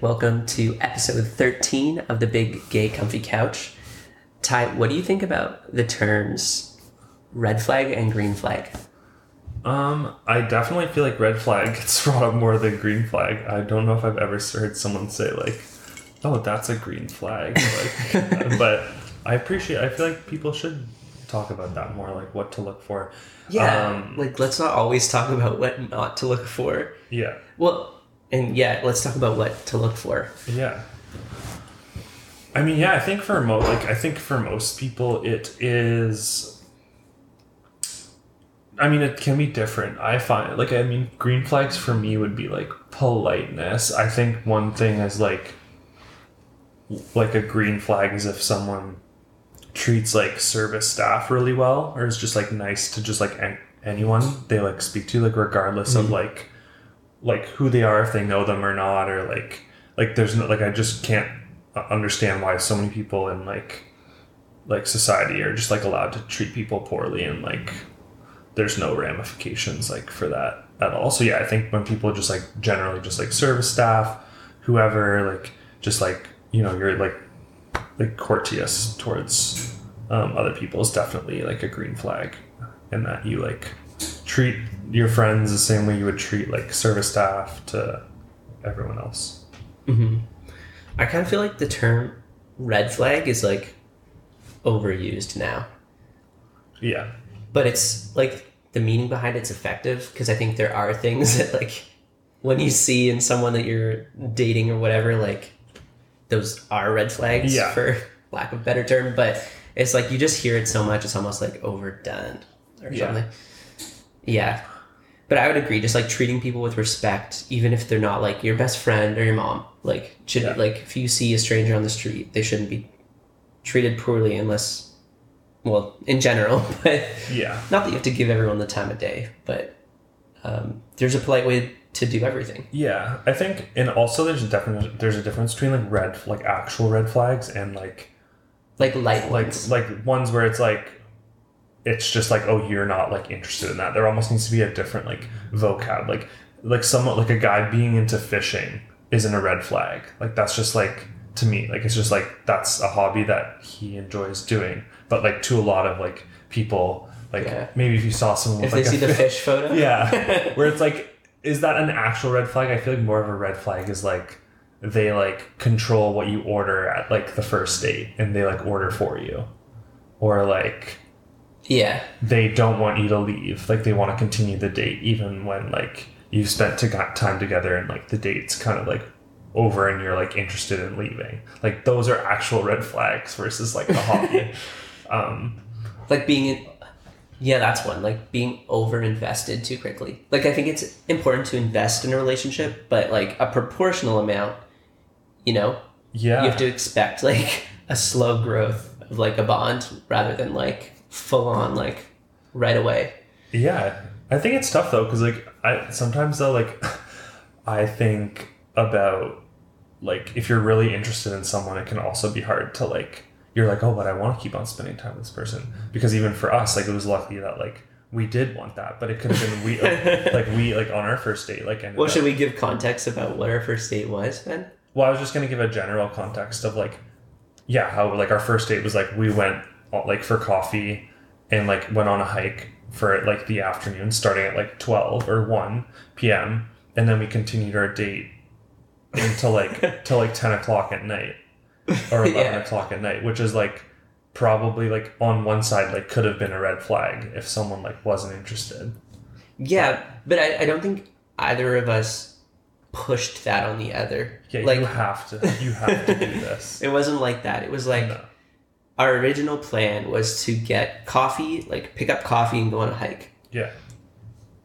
Welcome to episode 13 of the Big Gay Comfy Couch. Ty, what do you think about the terms red flag and green flag? Um, I definitely feel like red flag gets brought up more than green flag. I don't know if I've ever heard someone say like, "Oh, that's a green flag," like, but I appreciate. I feel like people should talk about that more, like what to look for. Yeah, Um, like let's not always talk about what not to look for. yeah, Well, and yeah, let's talk about what to look for. yeah. I mean, yeah, I think for mo like I think for most people it is. I mean, it can be different. I find like I mean, green flags for me would be like politeness. I think one thing is like like a green flag is if someone treats like service staff really well or is just like nice to just like an- anyone they like speak to like regardless of mm-hmm. like like who they are if they know them or not or like like there's no like I just can't understand why so many people in like like society are just like allowed to treat people poorly and like there's no ramifications like for that at all. So yeah, I think when people just like generally just like service staff, whoever like just like you know you're like like courteous towards um, other people is definitely like a green flag, in that you like treat your friends the same way you would treat like service staff to everyone else. hmm I kind of feel like the term red flag is like overused now. Yeah, but it's like the meaning behind it's effective because I think there are things that like when you see in someone that you're dating or whatever, like those are red flags Yeah. for lack of a better term. But it's like you just hear it so much, it's almost like overdone or Yeah. something. Yeah. But I would agree, just like treating people with respect, even if they're not like your best friend or your mom. Like should Yeah. like if you see a stranger on the street, they shouldn't be treated poorly unless well, in general, but yeah, not that you have to give everyone the time of day, but um, there's a polite way to do everything. yeah. I think, and also there's a definite there's a difference between like red like actual red flags and like Like light like ones. like ones where it's like it's just like oh you're not like interested in that. There almost needs to be a different like vocab. Like like someone like a guy being into fishing isn't a red flag. Like that's just like to me like it's just like that's a hobby that he enjoys doing. But like to a lot of like people like Yeah. maybe if you saw someone if with they like see the fish photo. yeah. Where it's like is that an actual red flag? I feel like more of a red flag is like they like control what you order at like the first date and they like order for you. Or like Yeah. they don't want you to leave like they want to continue the date even when like you've spent to got time together and like the date's kind of like over and you're like interested in leaving like those are actual red flags versus like a hobby um Like being in, yeah, that's one. Like being over invested too quickly. Like I think it's important to invest in a relationship, but like a proportional amount, you know, yeah you have to expect like a slow growth of like a bond rather than like full on like right away. Yeah, I think it's tough though because like I sometimes though like I think about like if you're really interested in someone, it can also be hard to like you're like oh but I want to keep on spending time with this person because even for us like it was lucky that like we did want that but it could have been we like, like we like on our first date like Well, up- should we give context about what our first date was then? well I was just gonna give a general context of like yeah how like our first date was like we went like for coffee and like went on a hike for like the afternoon starting at like 12 or 1 p.m and then we continued our date until like till like 10 o'clock at night or 11 Yeah. o'clock at night which is like probably like on one side like could have been a red flag if someone like wasn't interested Yeah, but I, I don't think either of us pushed that on the other. yeah like you have to you have to do this it wasn't like that. It was like No. Our original plan was to get coffee, like pick up coffee and go on a hike. yeah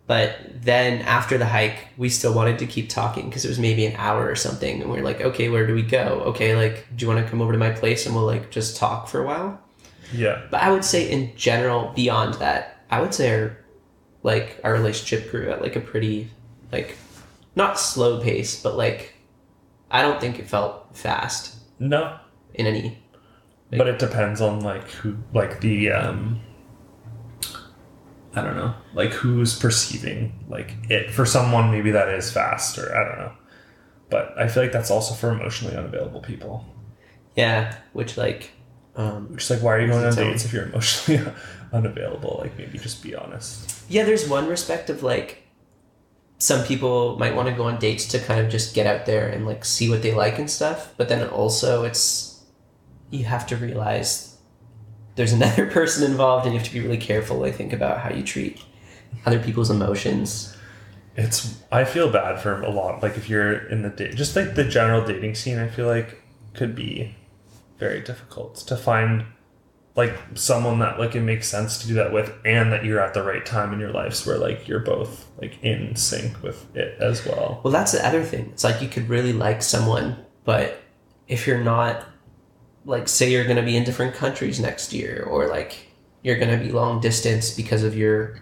But then after the hike, we still wanted to keep talking because it was maybe an hour or something, and we are like, okay, where do we go? Okay, like, do you want to come over to my place and we'll like just talk for a while? yeah But I would say in general, beyond that, I would say our like our relationship grew at like a pretty like not slow pace, but like I don't think it felt fast no in any but it depends on like who like the um i don't know like who's perceiving like it for someone maybe that is fast or i don't know But I feel like that's also for emotionally unavailable people. Yeah, which like, um, Which is like, why are you going on dates if you're emotionally unavailable? Like, maybe just be honest. yeah, there's one respect of like, some people might want to go on dates to kind of just get out there and like see what they like and stuff, but then also it's you have to realize there's another person involved and you have to be really careful. I think about how you treat other people's emotions. It's I feel bad for a lot. Like if you're in the date, just like the general dating scene, I feel like could be very difficult to find like someone that like it makes sense to do that with, and that you're at the right time in your lives where like you're both like in sync with it as well. Well, that's the other thing. It's like you could really like someone, but if you're not, like, say you're going to be in different countries next year, or like you're going to be long distance because of your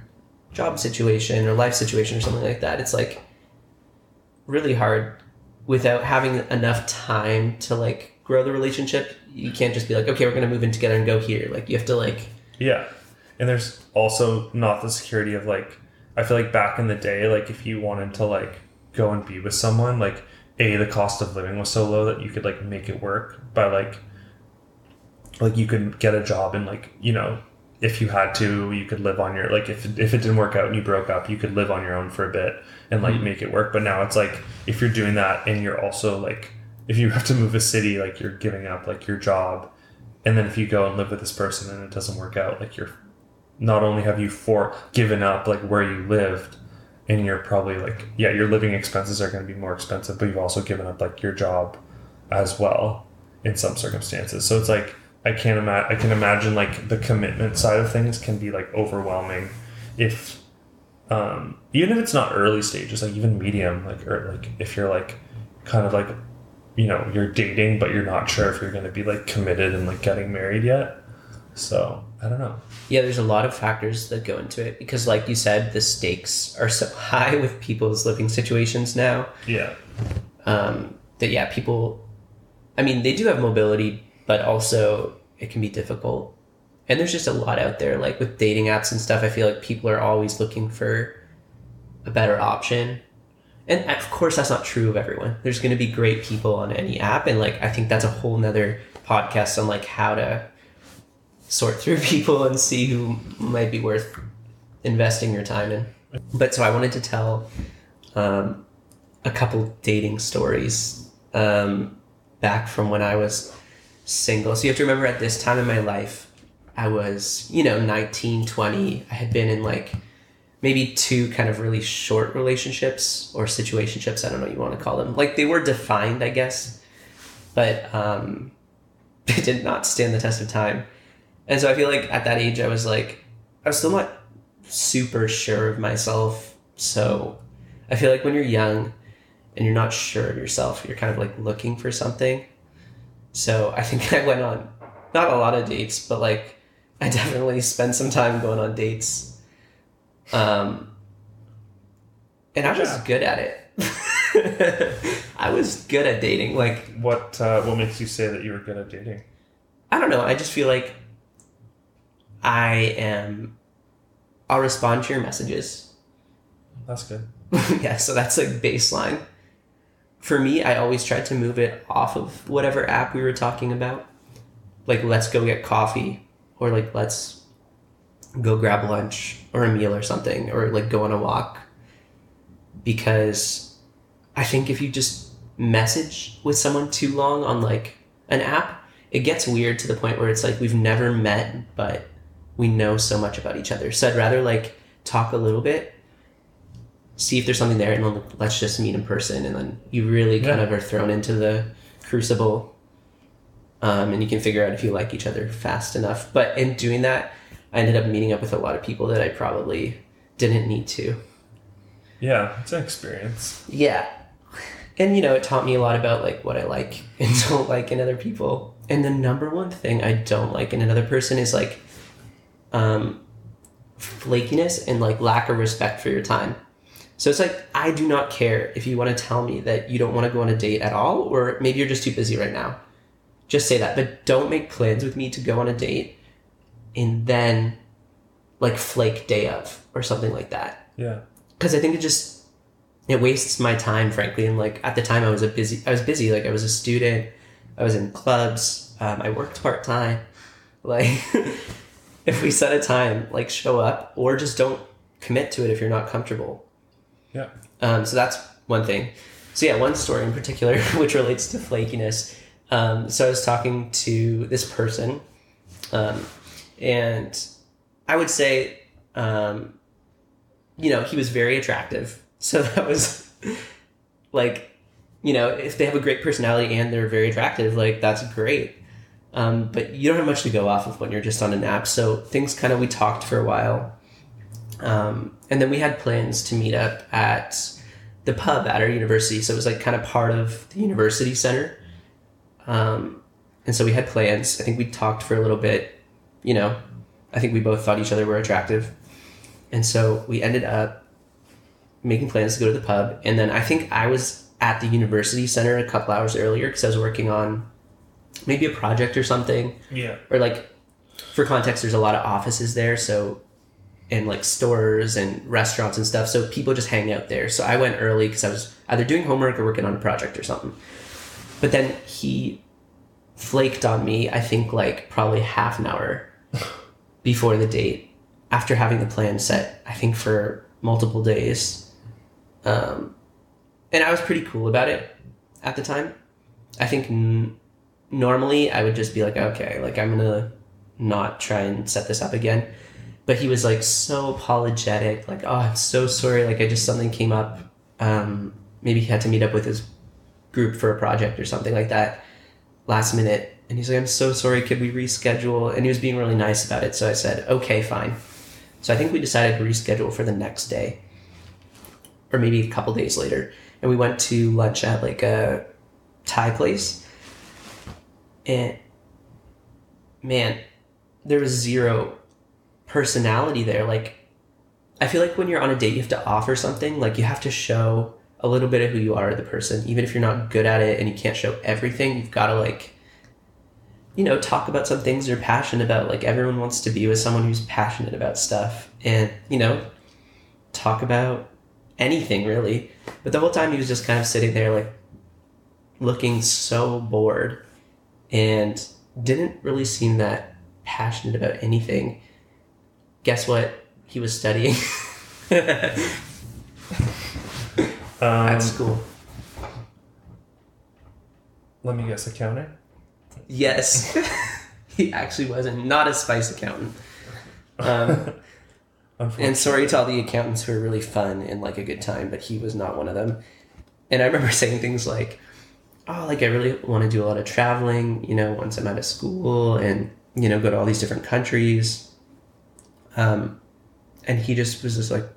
job situation or life situation or something like that, it's like really hard without having enough time to like grow the relationship. You can't just be like, okay, we're going to move in together and go here. Like, you have to, like, Yeah. And there's also not the security of like I feel like back in the day, like if you wanted to like go and be with someone, like A, the cost of living was so low that you could like make it work by like like you could get a job and like, you know, if you had to, you could live on your like if if it didn't work out and you broke up, you could live on your own for a bit and like Mhm. make it work. But now it's like if you're doing that and you're also like if you have to move a city, like you're giving up like your job and then if you go and live with this person and it doesn't work out like you're not only have you for given up like where you lived and you're probably like yeah your living expenses are going to be more expensive but you've also given up like your job as well in some circumstances so it's like i can't imagine i can imagine like the commitment side of things can be like overwhelming if um even if it's not early stages like even medium like or like if you're like kind of like you know you're dating but you're not sure if you're going to be like committed and like getting married yet. So i don't know. Yeah, there's a lot of factors that go into it because, like you said, the stakes are so high with people's living situations now. Yeah. Um, that, yeah, people, I mean, they do have mobility, but also it can be difficult. And there's just a lot out there, like with dating apps and stuff. I feel like people are always looking for a better option. And of course, that's not true of everyone. There's going to be great people on any app. And, like, I think that's a whole nother podcast on, like, how to sort through people and see who might be worth investing your time in. But so I wanted to tell um, a couple dating stories um, back from when I was single. So you have to remember at this time in my life, I was, you know, 19, 20. I had been in like maybe two kind of really short relationships or situationships. I don't know what you want to call them. Like they were defined, I guess, but um, they did not stand the test of time. And so I feel like at that age, I was like, I was still not super sure of myself. So I feel like when you're young and you're not sure of yourself, you're kind of like looking for something. So I think I went on not a lot of dates, but like I definitely spent some time going on dates. Um, and I was Yeah. good at it. I was good at dating. Like What uh, what makes you say that you were good at dating? I don't know. I just feel like I am. I'll respond to your messages. That's good. yeah, so that's like baseline. For me, I always tried to move it off of whatever app we were talking about. Like, let's go get coffee, or like, let's go grab lunch or a meal or something, or like go on a walk. Because I think if you just message with someone too long on like an app, it gets weird to the point where it's like we've never met, but we know so much about each other. So I'd rather like talk a little bit see if there's something there and then let's just meet in person. And then you really kind of are thrown into the crucible um, and you can figure out if you like each other fast enough. But in doing that i ended up meeting up with a lot of people that i probably didn't need to. Yeah, it's an experience. yeah. And you know it taught me a lot about like what i like and don't like in other people. And the number one thing i don't like in another person is like um flakiness and like lack of respect for your time so it's like i do not care if you want to tell me that you don't want to go on a date at all or maybe you're just too busy right now just say that but don't make plans with me to go on a date and then like flake day of or something like that Yeah. because I think it just it wastes my time, frankly. And like at the time, I was a busy. I was busy. Like I was a student. I was in clubs. Um, I worked part time. Like if we set a time, like show up or just don't commit to it if you're not comfortable. Yeah. Um, so that's one thing. So yeah, one story in particular which relates to flakiness. Um, so I was talking to this person, um, and I would say, um, you know, he was very attractive. So that was like, you know, if they have a great personality and they're very attractive, like that's great. Um, but you don't have much to go off of when you're just on an app. So things kind of we talked for a while, um, and then we had plans to meet up at the pub at our university. So it was like kind of part of the university center. Um, and so we had plans. I think we talked for a little bit. You know, I think we both thought each other were attractive, and so we ended up making plans to go to the pub. And then I think I was at the university center a couple hours earlier because I was working on maybe a project or something Yeah. or like for context there's a lot of offices there so and like stores and restaurants and stuff so people just hang out there. So i went early because i was either doing homework or working on a project or something. But then he flaked on me i think like probably half an hour before the date after having the plan set i think for multiple days. Um, and i was pretty cool about it at the time. I think n- normally I would just be like, okay, like I'm gonna not try and set this up again. But he was like so apologetic, like, oh, I'm so sorry, like I just something came up. Um, maybe he had to meet up with his group for a project or something like that last minute. And he's like, I'm so sorry, could we reschedule? And he was being really nice about it. So I said, okay, fine. So I think we decided to reschedule for the next day. Or maybe a couple days later. And we went to lunch at like a Thai place and man there was zero personality there. Like i feel like when you're on a date you have to offer something. Like you have to show a little bit of who you are to the person. Even if you're not good at it and you can't show everything you've got to like you know talk about some things you're passionate about. Like everyone wants to be with someone who's passionate about stuff and you know talk about anything really. But the whole time he was just kind of sitting there like looking so bored and didn't really seem that passionate about anything. Guess what? He was studying Um, at school. let me guess, accounting. Yes, he actually wasn't. Not a spice accountant. Um, and sorry to all the accountants who are really fun and like a good time, but he was not one of them. And I remember saying things like, "Oh, like I really want to do a lot of traveling, you know, once I'm out of school, and you know, go to all these different countries." Um, and he just was just like,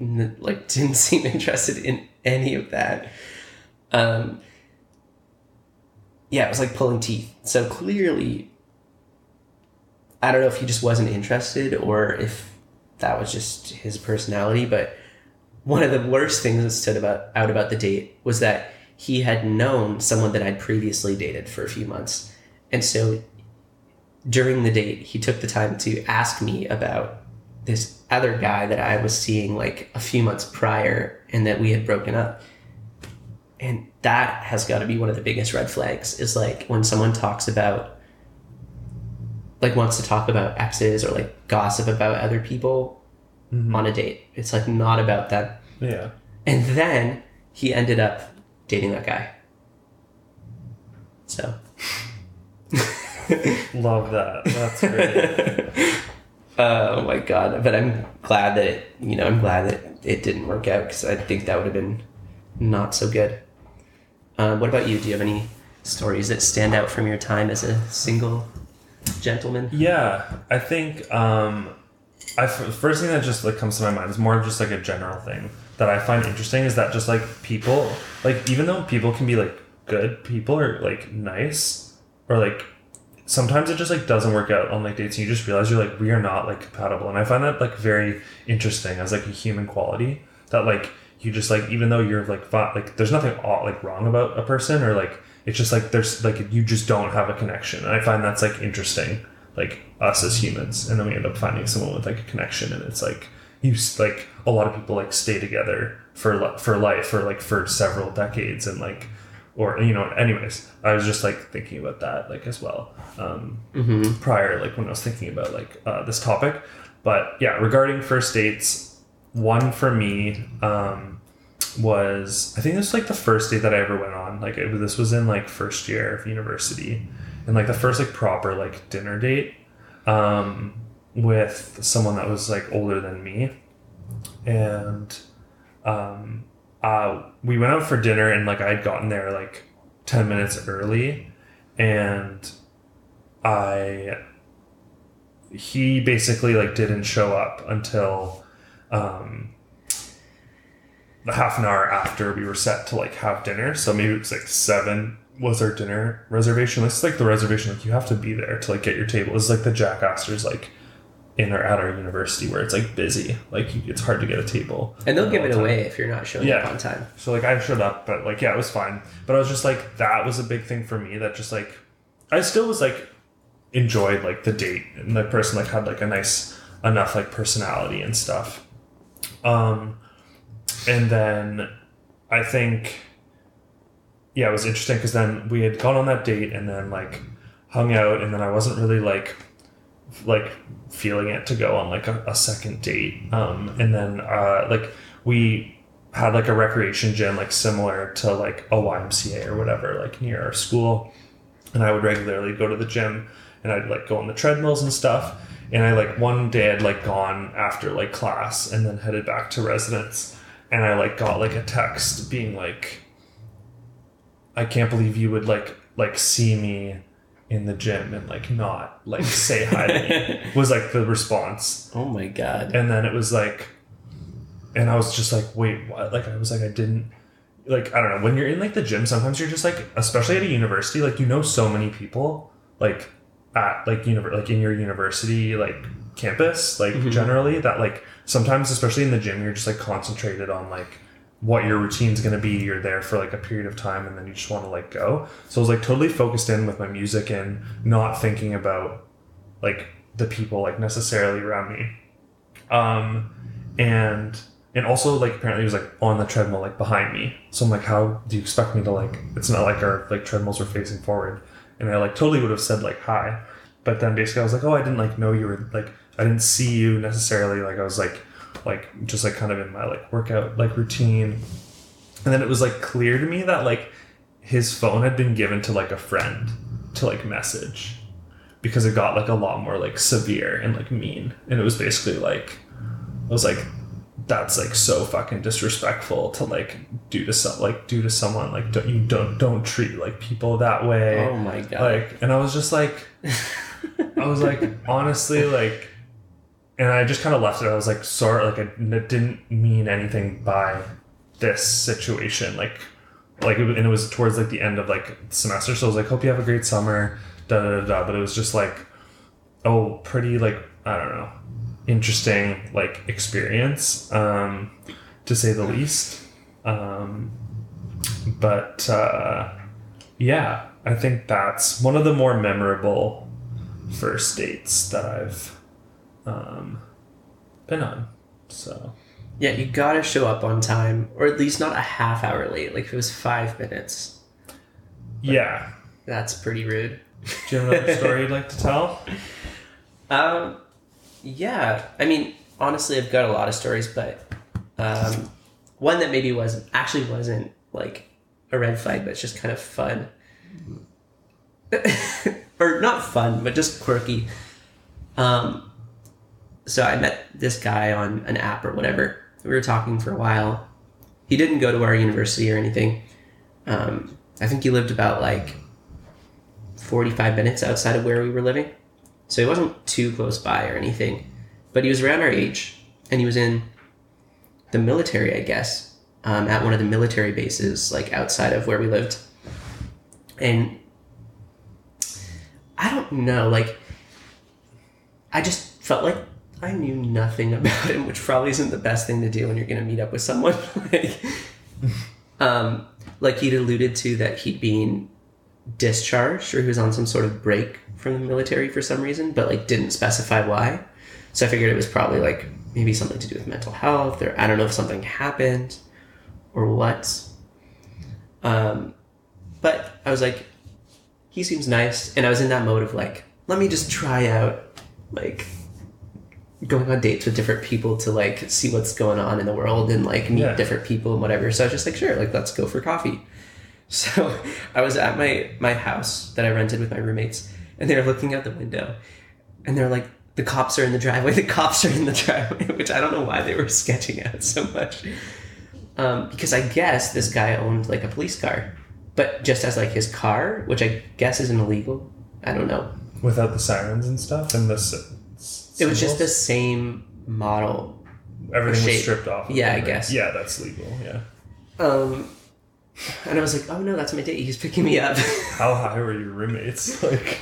n- like didn't seem interested in any of that. Um, yeah, it was like pulling teeth. So clearly, I don't know if he just wasn't interested or if that was just his personality. But one of the worst things that stood about out about the date was that he had known someone that I'd previously dated for a few months, and so during the date, he took the time to ask me about this other guy that I was seeing like a few months prior and that we had broken up. And that has got to be one of the biggest red flags is like when someone talks about, like, wants to talk about exes or like gossip about other people mm-hmm. on a date. It's like not about them. Yeah. And then he ended up dating that guy. So. Love that. That's great. oh my god! But I'm glad that it, you know I'm glad that it didn't work out because I think that would have been not so good. Um, what about you? Do you have any stories that stand out from your time as a single gentleman? yeah, I think um, I first thing that just like comes to my mind is more of just like a general thing that I find interesting is that just like people, like even though people can be like good, people are like nice or like sometimes it just like doesn't work out on like dates and you just realize you're like we are not like compatible and i find that like very interesting as like a human quality that like you just like even though you're like like there's nothing like wrong about a person or like it's just like there's like you just don't have a connection and i find that's like interesting like us as humans and then we end up finding someone with like a connection and it's like you like a lot of people like stay together for for life for like for several decades and like or you know anyways i was just like thinking about that like as well um Mm-hmm. prior like when i was thinking about like uh, this topic. But yeah regarding first dates one for me um was i think this was like the first date that i ever went on. Like it, this was in like first year of university. And like the first like proper like dinner date um with someone that was like older than me. And um uh we went out for dinner and like i'd gotten there like 10 minutes early. And i he basically like didn't show up until um the half an hour after we were set to like have dinner. So maybe it was like seven was our dinner reservation. This is like the reservation like you have to be there to like get your table. It's like the Jack Astor's like or at our university where it's like busy like it's hard to get a table And they'll give it time. away if you're not showing Yeah. up on time. So like I showed up, but like yeah, it was fine. But I was just like that was a big thing for me. That just like I still was like enjoyed like the date and the person like had like a nice enough like personality and stuff. Um, and then I think yeah, it was interesting because then we had gone on that date and then like hung out and then I wasn't really like like feeling it to go on like a, a second date. Um and then uh like we had like a recreation gym like similar to like a YMCA or whatever like near our school. And I would regularly go to the gym and I'd like go on the treadmills and stuff. And I like one day I'd like gone after like class and then headed back to residence. And I like got like a text being like I can't believe you would like like see me in the gym and like not like say hi to me was like the response Oh my god. and then it was like and i was just like wait what like i was like i didn't like i don't know when you're in like the gym sometimes you're just like especially at a university like you know so many people like at like univer- like in your university like campus like Mhm. generally that like sometimes especially in the gym you're just like concentrated on like what your routine's going to be you're there for like a period of time and then you just want to like go. So i was like totally focused in with my music and not thinking about like the people like necessarily around me. Um and and also like apparently he was like on the treadmill like behind me. So i'm like how do you expect me to like it's not like our like treadmills were facing forward. And i like totally would have said like hi. But then basically i was like oh i didn't like know you were like i didn't see you necessarily. Like i was like like just like kind of in my like workout like routine. And then it was like clear to me that like his phone had been given to like a friend to like message because it got like a lot more like severe and like mean. And it was basically like i was like that's like so fucking disrespectful to like do to some like do to someone like don't you don't don't treat like people that way. Oh my god. like and i was just like i was like honestly like and i just kind of left it. I was like sorry like i didn't mean anything by this situation like like and it was towards like the end of like semester. So i was like hope you have a great summer da da da, da. but it was just like oh pretty like i don't know interesting like experience um to say the least. Um but uh yeah i think that's one of the more memorable first dates that i've um been on so yeah, you gotta show up on time, or at least not a half hour late. Like if it was five minutes, yeah that's pretty rude. do you have another story you'd like to tell Um, yeah. I mean, honestly, I've got a lot of stories, but um, one that maybe wasn't actually wasn't like a red flag, but it's just kind of fun, or not fun, but just quirky. Um, so I met this guy on an app or whatever. We were talking for a while. He didn't go to our university or anything. Um, I think he lived about like forty-five minutes outside of where we were living. So he wasn't too close by or anything, but he was around our age, and he was in the military, I guess, um, at one of the military bases, like outside of where we lived. And I don't know, like, I just felt like I knew nothing about him, which probably isn't the best thing to do when you're going to meet up with someone. like, um, like he'd alluded to that he'd been discharged or he was on some sort of break from the military for some reason, but like didn't specify why. So I figured it was probably like maybe something to do with mental health, or I don't know if something happened or what. Um, but I was like, he seems nice, and I was in that mode of like, let me just try out like going on dates with different people to like see what's going on in the world and like meet Yeah. different people and whatever. So I was just like, sure, like let's go for coffee. So I was at my my house that I rented with my roommates, and they were looking out the window, and they're like, "The cops are in the driveway. The cops are in the driveway," which I don't know why they were sketching out so much. Um, because I guess this guy owned like a police car, but just as like his car, which I guess isn't illegal. I don't know. Without the sirens and stuff and the. It was just the same model. Everything was shape. stripped off. of Yeah, it, I right? guess. Yeah, that's legal. Yeah. Um, and I was like, "Oh no, that's my date. He's picking me up." How high were your roommates? Like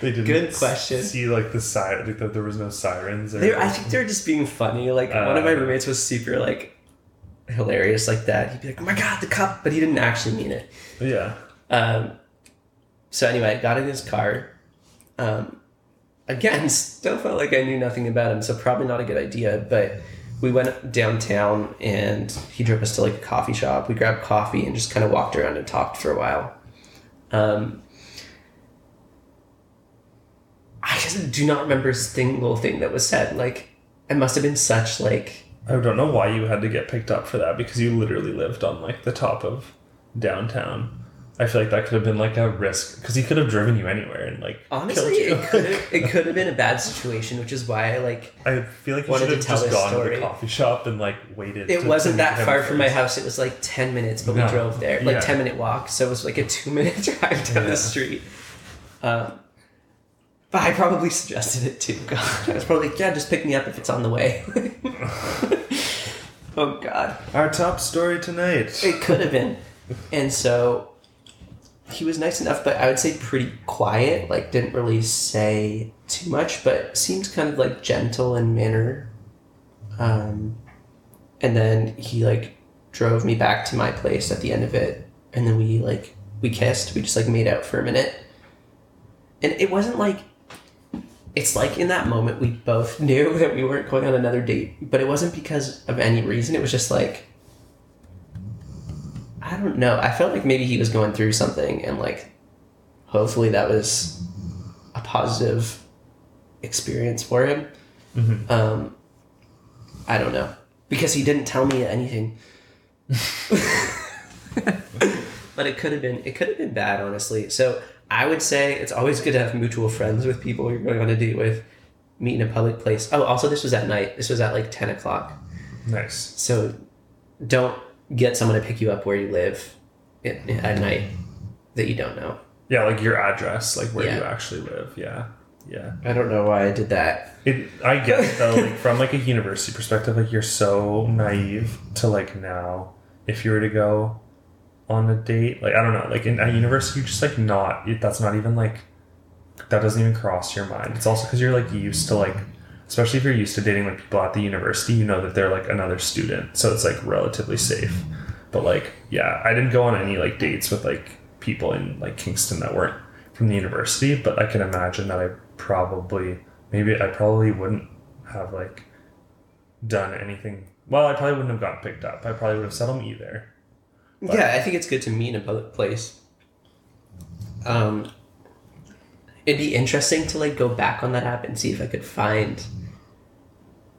they didn't. Good question. See, like the siren. Like, that there was no sirens. Or They, I think they're just being funny. Like one of my Uh. roommates was super like hilarious like that. He'd be like, "Oh my god, the cup," but he didn't actually mean it. Yeah. Um, so anyway, I got in his car. Um, again, still felt like I knew nothing about him, so probably not a good idea. But we went downtown, and he drove us to like a coffee shop. We grabbed coffee and just kind of walked around and talked for a while. Um, I just do not remember a single thing that was said. Like, it must have been such like I don't know why you had to get picked up for that because you literally lived on like the top of downtown. I feel like that could have been like a risk because he could have driven you anywhere and like honestly, you. it could have it could have been a bad situation, which is why I like I feel like you wanted should to have tell just gone to the coffee shop and like waited. It to- wasn't to that far from my house. It was like 10 minutes, but we drove there. Like Yeah. 10 minute walk. So it was like a two minute drive down Yeah. the street. Um, but I probably suggested it too. God. I was probably like, yeah, just pick me up if it's on the way. oh, God. Our top story tonight. It could have been. And so he was nice enough, but I would say pretty quiet. Like, didn't really say too much, but seemed kind of like gentle in manner. Um, and then he like drove me back to my place at the end of it, and then we like we kissed. We just like made out for a minute, and it wasn't like. It's like in that moment we both knew that we weren't going on another date, but it wasn't because of any reason. It was just like I don't know. I felt like maybe he was going through something, and like, hopefully that was a positive experience for him. Mhm. Um, I don't know because he didn't tell me anything. but it could have been it could have been bad, honestly. So I would say it's always good to have mutual friends with people you're going on a date with. Meet in a public place. Oh, also this was at night. This was at like ten o'clock. Nice. So don't get someone to pick you up where you live at, mm-hmm. at night that you don't know. Yeah, like your address, like where Yeah. you actually live. Yeah. Yeah. I don't know why I did that. It, I get it though, like from like a university perspective, like you're so naive to like now, if you were to go on a date, like I don't know, like in at university, you're just like not. That's not even like that doesn't even cross your mind. It's also because you're like used to like, especially if you're used to dating like people at the university, you know that they're like another student, so it's like relatively safe. But like, yeah, I didn't go on any like dates with like people in like Kingston that weren't from the university, but I can imagine that I probably maybe I probably wouldn't have like done anything. Well, I probably wouldn't have gotten picked up. I probably would have settled you there. But- yeah, I think it's good to meet in a public place. Um, it'd be interesting to like go back on that app and see if I could find.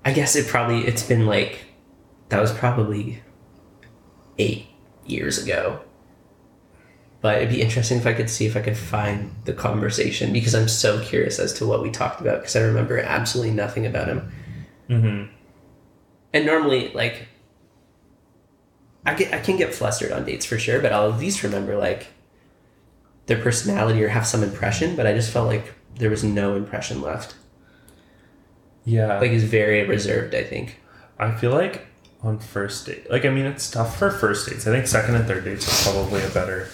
I guess it probably it's been like that was probably eight years ago. But it'd be interesting if I could see if I could find the conversation because I'm so curious as to what we talked about because I remember absolutely nothing about him. Mm-hmm. And normally, like, I get I can get flustered on dates for sure, but I'll at least remember like their personality or have some impression. But I just felt like there was no impression left. Yeah, Like he's very reserved. I think. I feel like on first date, like I mean, it's tough for first dates. I think second and third dates are probably a better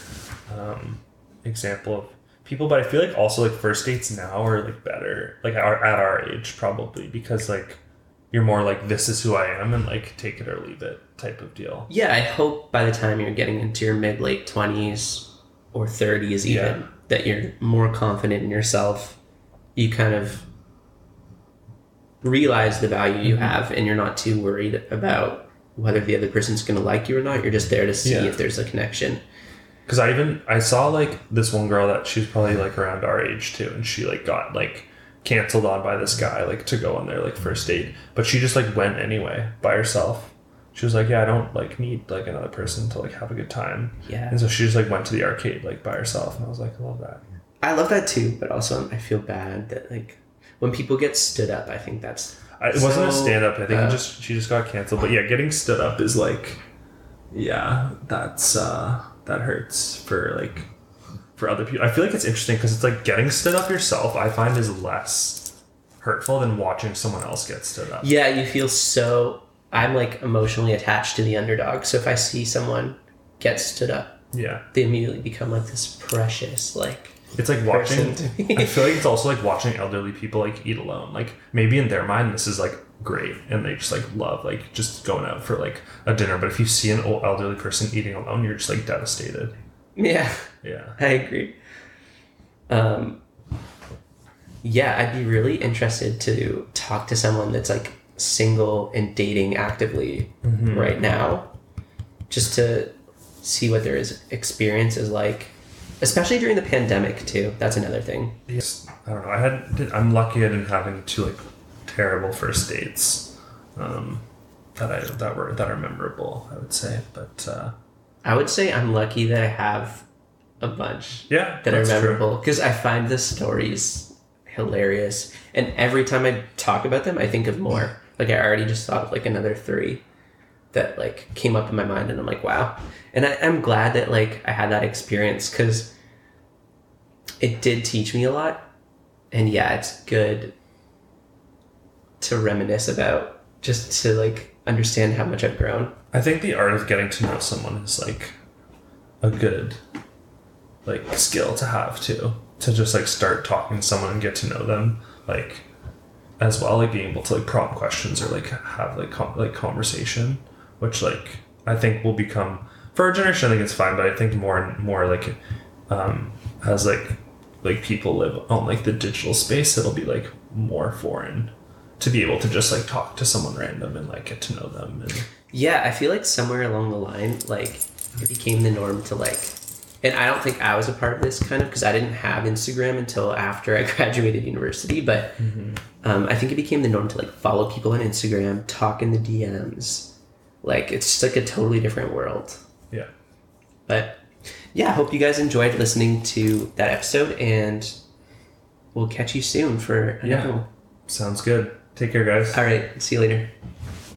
um, example of people, but I feel like also like first dates now are like better, like our, at our age probably because like you're more like this is who I am and like take it or leave it type of deal. Yeah, I hope by the time you're getting into your mid late twenties or thirties, even Yeah. that you're more confident in yourself. You kind of realize the value you Mhm. have and you're not too worried about whether the other person's going to like you or not. You're just there to see Yeah. if there's a connection. Because I even I saw like this one girl that she's probably like around our age too, and she like got like canceled on by this guy like to go on their like first date, but she just like went anyway by herself. She was like, yeah, I don't like need like another person to like have a good time, Yeah. and so she just like went to the arcade like by herself, and I was like, I love that. I love that too, but also I feel bad that like when people get stood up, I think that's I, it wasn't a stand up. I think uh, it just she just got canceled. But yeah, getting stood up is like, yeah, that's uh that hurts for like for other people. I feel like it's interesting because it's like getting stood up yourself. I find is less hurtful than watching someone else get stood up. yeah, you feel so. I'm like emotionally attached to the underdog, so if I see someone get stood up, Yeah, they immediately become like this precious like it's like watching. I feel like it's also like watching elderly people like eat alone. Like maybe in their mind this is like great and they just like love like just going out for like a dinner. But if you see an old elderly person eating alone, you're just like devastated. yeah. Yeah. I agree. Um, yeah, I'd be really interested to talk to someone that's like single and dating actively Mhm. right now, just to see what their is- experience is like, especially during the pandemic too. That's another thing. Yes, I don't know. I had. I'm lucky I didn't have any two like terrible first dates um, that I that were that are memorable. I would say, but uh, I would say I'm lucky that I have a bunch yeah, that are memorable because I find the stories hilarious, and every time I talk about them, I think of more. Like I already just thought of like another three that like came up in my mind, and I'm like, wow. And I, I'm glad that like I had that experience because it did teach me a lot, and yeah, it's good to reminisce about just to like understand how much I've grown. I think the art of getting to know someone is like a good like skill to have too. To just like start talking to someone and get to know them, like as well, like being able to like prompt questions or like have like com- like conversation, which like I think will become for our generation. I think it's fine, but I think more and more like um, as like like people live on like the digital space, it'll be like more foreign to be able to just like talk to someone random and like get to know them and Yeah, I feel like somewhere along the line, like it became the norm to like, and I don't think I was a part of this kind of because I didn't have Instagram until after I graduated university. But um, I think it became the norm to like follow people on Instagram, talk in the DMs. Like it's just like a totally different world. yeah. But yeah, I hope you guys enjoyed listening to that episode, and we'll catch you soon for another Yeah. one. Sounds good. Take care, guys. All right, see you later.